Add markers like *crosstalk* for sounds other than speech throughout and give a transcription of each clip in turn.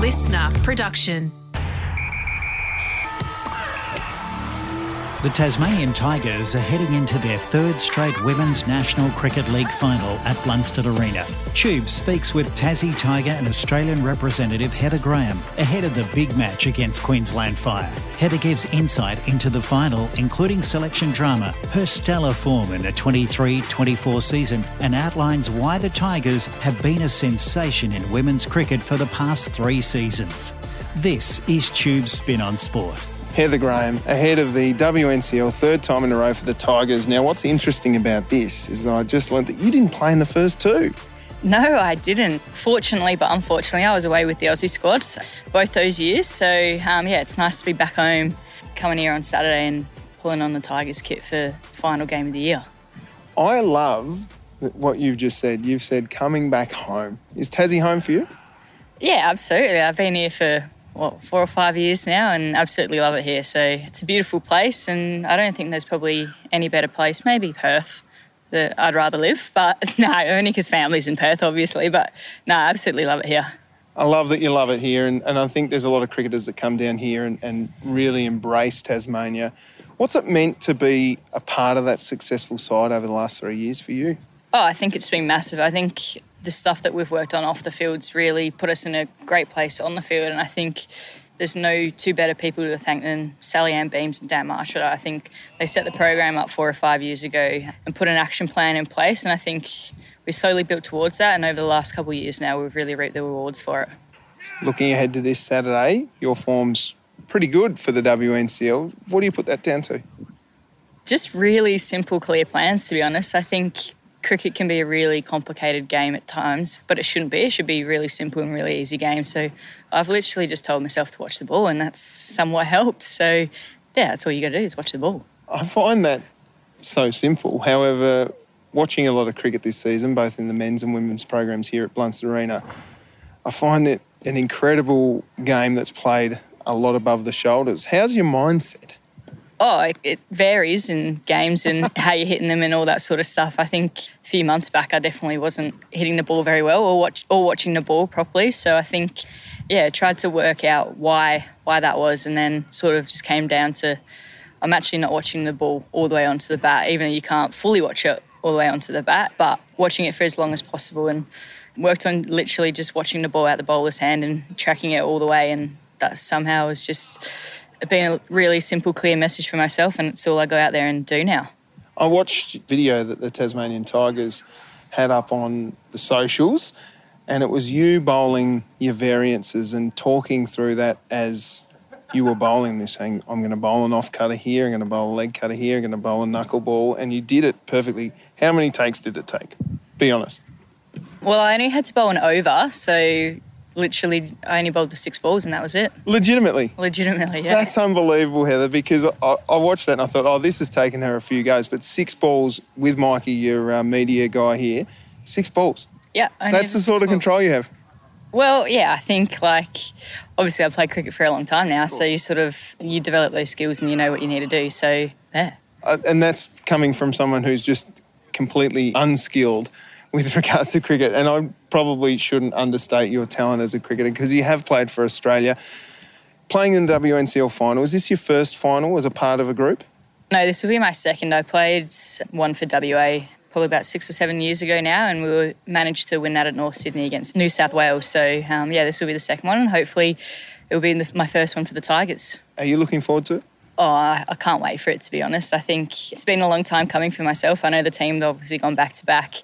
listener production. The Tasmanian Tigers are heading into their third straight Women's National Cricket League final at Blundstone Arena. Tube speaks with Tassie Tiger and Australian representative Heather Graham ahead of the big match against Queensland Fire. Heather gives insight into the final, including selection drama, her stellar form in the 23 24 season, and outlines why the Tigers have been a sensation in women's cricket for the past three seasons. This is Tube's Spin on Sport. Heather Graham ahead of the WNCL third time in a row for the Tigers. Now, what's interesting about this is that I just learned that you didn't play in the first two. No, I didn't. Fortunately, but unfortunately, I was away with the Aussie squad both those years. So, um, yeah, it's nice to be back home, coming here on Saturday and pulling on the Tigers kit for final game of the year. I love what you've just said. You've said coming back home. Is Tassie home for you? Yeah, absolutely. I've been here for what four or five years now, and absolutely love it here. So it's a beautiful place, and I don't think there's probably any better place. Maybe Perth that I'd rather live, *laughs* but *laughs* no, only because family's in Perth, obviously. But no, I absolutely love it here. I love that you love it here, and, and I think there's a lot of cricketers that come down here and, and really embrace Tasmania. What's it meant to be a part of that successful side over the last three years for you? Oh, I think it's been massive. I think the stuff that we've worked on off the field's really put us in a great place on the field. And I think there's no two better people to thank than Sally Ann Beams and Dan Marshall. I think they set the program up four or five years ago and put an action plan in place. And I think we slowly built towards that. And over the last couple of years now, we've really reaped the rewards for it. Looking ahead to this Saturday, your form's pretty good for the WNCL. What do you put that down to? Just really simple, clear plans, to be honest. I think cricket can be a really complicated game at times, but it shouldn't be. It should be a really simple and really easy game. So I've literally just told myself to watch the ball, and that's somewhat helped. So yeah, that's all you got to do is watch the ball. I find that so simple. However, watching a lot of cricket this season, both in the men's and women's programs here at Blundstone Arena, I find it an incredible game that's played a lot above the shoulders. How's your mindset? Oh, it, it varies in games and *laughs* how you're hitting them and all that sort of stuff. I think a few months back, I definitely wasn't hitting the ball very well or watch or watching the ball properly. So I think, yeah, tried to work out why why that was, and then sort of just came down to I'm actually not watching the ball all the way onto the bat, even though you can't fully watch it all the way onto the bat, but watching it for as long as possible and worked on literally just watching the ball out the bowler's hand and tracking it all the way, and that somehow was just been a really simple, clear message for myself, and it's all I go out there and do now. I watched video that the Tasmanian Tigers had up on the socials, and it was you bowling your variances and talking through that as you were bowling. You're saying, I'm going to bowl an off cutter here, I'm going to bowl a leg cutter here, I'm going to bowl a knuckleball, and you did it perfectly. How many takes did it take? Be honest. Well, I only had to bowl an over, so literally I only bowled the six balls and that was it. Legitimately. Legitimately, yeah. That's unbelievable, Heather, because I, I, watched that and I thought, oh, this has taken her a few goes, but six balls with Mikey, your uh, media guy here, six balls. Yeah. That's the sort of control you have. Well, yeah, I think like obviously I've played cricket for a long time now, so you sort of you develop those skills and you know what you need to do. So yeah. Uh, and that's coming from someone who's just completely unskilled with *laughs* regards to cricket. And I probably shouldn't understate your talent as a cricketer because you have played for Australia. Playing in the WNCL final, is this your first final as a part of a group? No, this will be my second. I played one for WA probably about six or seven years ago now, and we managed to win that at North Sydney against New South Wales. So, um, yeah, this will be the second one, and hopefully it will be my first one for the Tigers. Are you looking forward to it? Oh, I, I can't wait for it to be honest. I think it's been a long time coming for myself. I know the team have obviously gone back to back.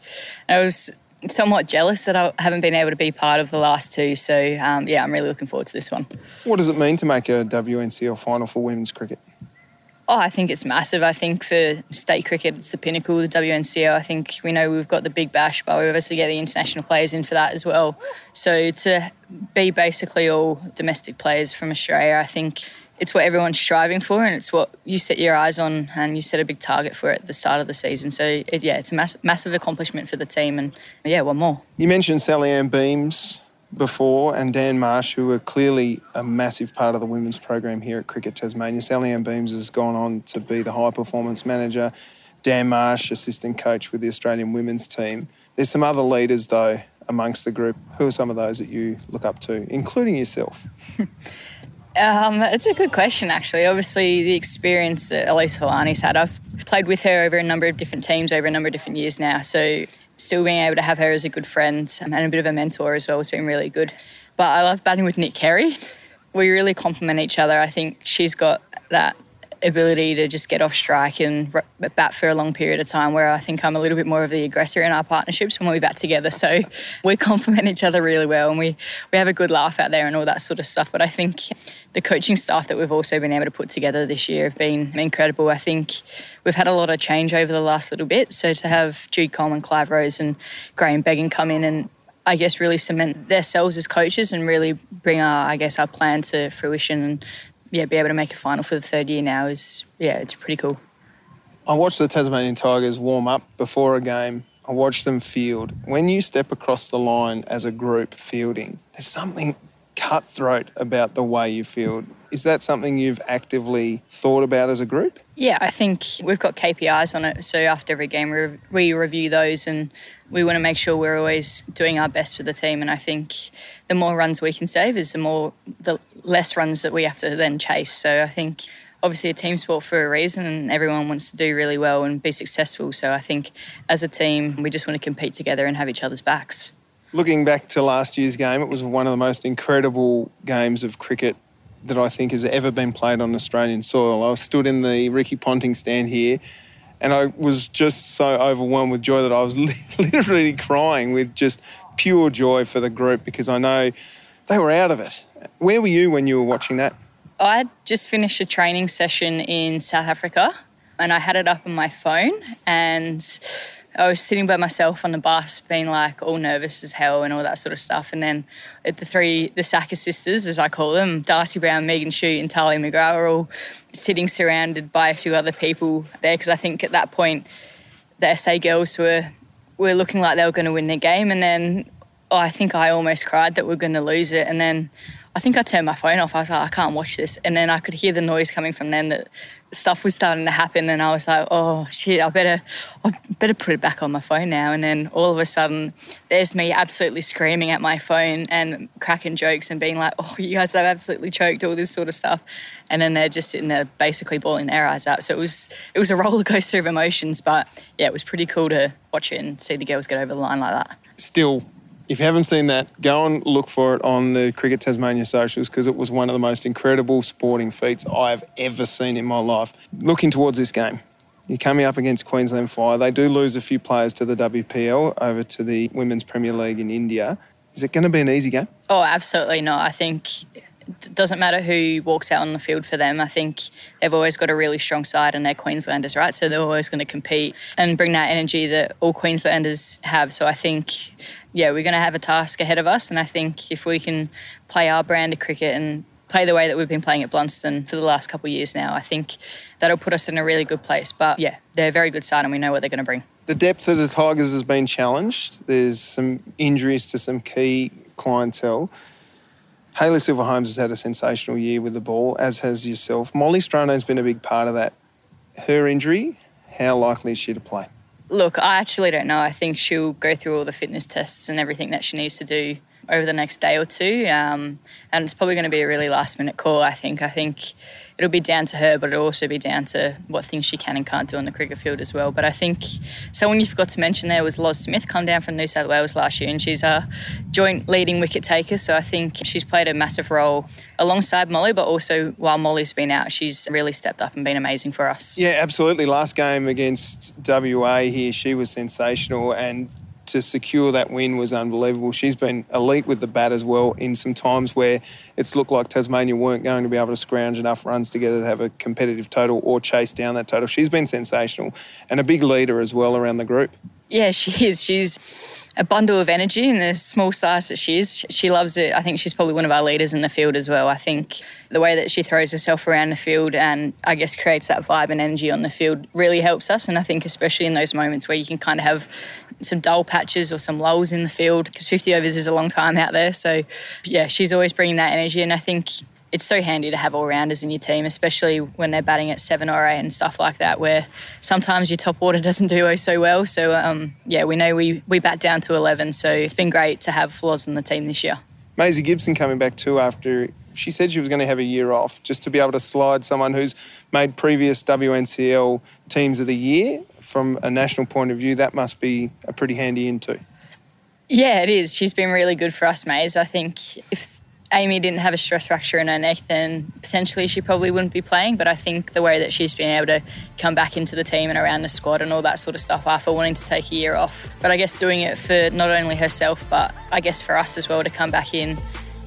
I was somewhat jealous that I haven't been able to be part of the last two. So um, yeah, I'm really looking forward to this one. What does it mean to make a WNCL final for women's cricket? Oh, I think it's massive. I think for state cricket, it's the pinnacle, the WNCL. I think we know we've got the Big Bash, but we obviously get the international players in for that as well. So to be basically all domestic players from Australia, I think it's what everyone's striving for and it's what you set your eyes on and you set a big target for at the start of the season. So, it, yeah, it's a mass- massive accomplishment for the team and, yeah, one more. You mentioned Sally Ann Beams before and Dan Marsh, who are clearly a massive part of the women's program here at Cricket Tasmania. Sally Ann Beams has gone on to be the high performance manager. Dan Marsh, assistant coach with the Australian women's team. There's some other leaders, though, amongst the group? Who are some of those that you look up to, including yourself? *laughs* Um, it's a good question, actually. Obviously, the experience that Elise Villani's had, I've played with her over a number of different teams over a number of different years now. So, still being able to have her as a good friend and a bit of a mentor as well has been really good. But I love batting with Nick Carey. We really complement each other. I think she's got that ability to just get off strike and bat for a long period of time where I think I'm a little bit more of the aggressor in our partnerships when we bat together. So *laughs* we complement each other really well and we, we have a good laugh out there and all that sort of stuff. But I think the coaching staff that we've also been able to put together this year have been incredible. I think we've had a lot of change over the last little bit. So to have Jude Coleman, Clive Rose and Graham Began come in and I guess really cement themselves as coaches and really bring our I guess our plan to fruition and yeah, be able to make a final for the third year now is yeah, it's pretty cool. I watched the Tasmanian Tigers warm up before a game. I watched them field. When you step across the line as a group fielding, there's something cutthroat about the way you field. Is that something you've actively thought about as a group? Yeah, I think we've got KPIs on it. So after every game, we review those and we want to make sure we're always doing our best for the team. And I think the more runs we can save is the more the less runs that we have to then chase. So I think obviously a team sport for a reason and everyone wants to do really well and be successful. So I think as a team, we just want to compete together and have each other's backs. Looking back to last year's game, it was one of the most incredible games of cricket that I think has ever been played on Australian soil. I stood in the Ricky Ponting stand here and I was just so overwhelmed with joy that I was *laughs* literally crying with just pure joy for the group because I know they were out of it. Where were you when you were watching that? I just finished a training session in South Africa and I had it up on my phone and I was sitting by myself on the bus, being like all nervous as hell and all that sort of stuff. And then the three, the SACA sisters, as I call them, Darcie Brown, Megan Schutt, and Tahlia McGrath, were all sitting surrounded by a few other people there because I think at that point the SA girls were were looking like they were going to win the game, and then oh, I think I almost cried that we are going to lose it, and then I think I turned my phone off. I was like, I can't watch this. And then I could hear the noise coming from them that stuff was starting to happen. And I was like, oh shit, I better, I better put it back on my phone now. And then all of a sudden, there's me absolutely screaming at my phone and cracking jokes and being like, oh, you guys have absolutely choked, all this sort of stuff. And then they're just sitting there basically bawling their eyes out. So it was, it was a *laughs* roller coaster of emotions. But yeah, it was pretty cool to watch it and see the girls get over the line like that. Still if you haven't seen that, go and look for it on the Cricket Tasmania socials because it was one of the most incredible sporting feats I've ever seen in my life. Looking towards this game, you're coming up against Queensland Fire. They do lose a few players to the WPL over to the Women's Premier League in India. Is it going to be an easy game? Oh, absolutely not. I think it doesn't matter who walks out on the field for them. I think they've always got a really strong side and they're Queenslanders, right? So they're always going to compete and bring that energy that all Queenslanders have. So I think yeah, we're going to have a task ahead of us. And I think if we can play our brand of cricket and play the way that we've been playing at Blundstone for the last couple of years now, I think that'll put us in a really good place. But yeah, they're a very good side and we know what they're going to bring. The depth of the Tigers has been challenged. There's some injuries to some key clientele. Hayley Silver-Holmes has had a sensational year with the ball, as has yourself. Molly Strano's been a big part of that. Her injury, how likely is she to play? Look, I actually don't know. I think she'll go through all the fitness tests and everything that she needs to do over the next day or two. Um, and it's probably going to be a really last minute call, I think. I think it'll be down to her, but it'll also be down to what things she can and can't do on the cricket field as well. But I think someone you forgot to mention there was Loz Smith, come down from New South Wales last year, and she's a joint leading wicket taker. So I think she's played a massive role alongside Molly, but also while Molly's been out, she's really stepped up and been amazing for us. Yeah, absolutely. Last game against WA here, she was sensational and to secure that win was unbelievable. She's been elite with the bat as well in some times where it's looked like Tasmania weren't going to be able to scrounge enough runs together to have a competitive total or chase down that total. She's been sensational and a big leader as well around the group. Yeah, she is. She's a bundle of energy in the small size that she is. She loves it. I think she's probably one of our leaders in the field as well. I think the way that she throws herself around the field and I guess creates that vibe and energy on the field really helps us. And I think especially in those moments where you can kind of have some dull patches or some lulls in the field because 50 overs is a long time out there. So yeah, she's always bringing that energy. And I think it's so handy to have all rounders in your team, especially when they're batting at seven or eight and stuff like that, where sometimes your top order *laughs* doesn't do so well. So um, yeah, we know we we bat down to eleven, so it's been great to have Floz in the team this year. Maisie Gibson coming back too after she said she was going to have a year off just to be able to slide someone who's made previous WNCL teams of the year from a national point of view. That must be a pretty handy in too. Yeah, it is. She's been really good for us, Maze. I think if Amy didn't have a stress fracture in her neck, then potentially she probably wouldn't be playing. But I think the way that she's been able to come back into the team and around the squad and all that sort of stuff after wanting to take a year off. But I guess doing it for not only herself, but I guess for us as well to come back in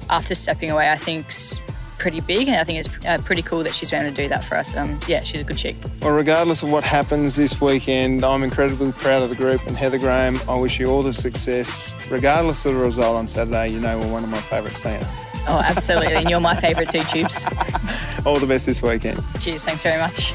after stepping away, I think's pretty big, and I think it's uh, pretty cool that she's been able to do that for us. Um, yeah, she's a good chick. Well, regardless of what happens this weekend, I'm incredibly proud of the group and Heather Graham. I wish you all the success, regardless of the result on Saturday. You know we're one of my favourites, don't? Oh, absolutely. and you're my favourite too, Tubes. *laughs* all the best this weekend. Cheers. Thanks very much.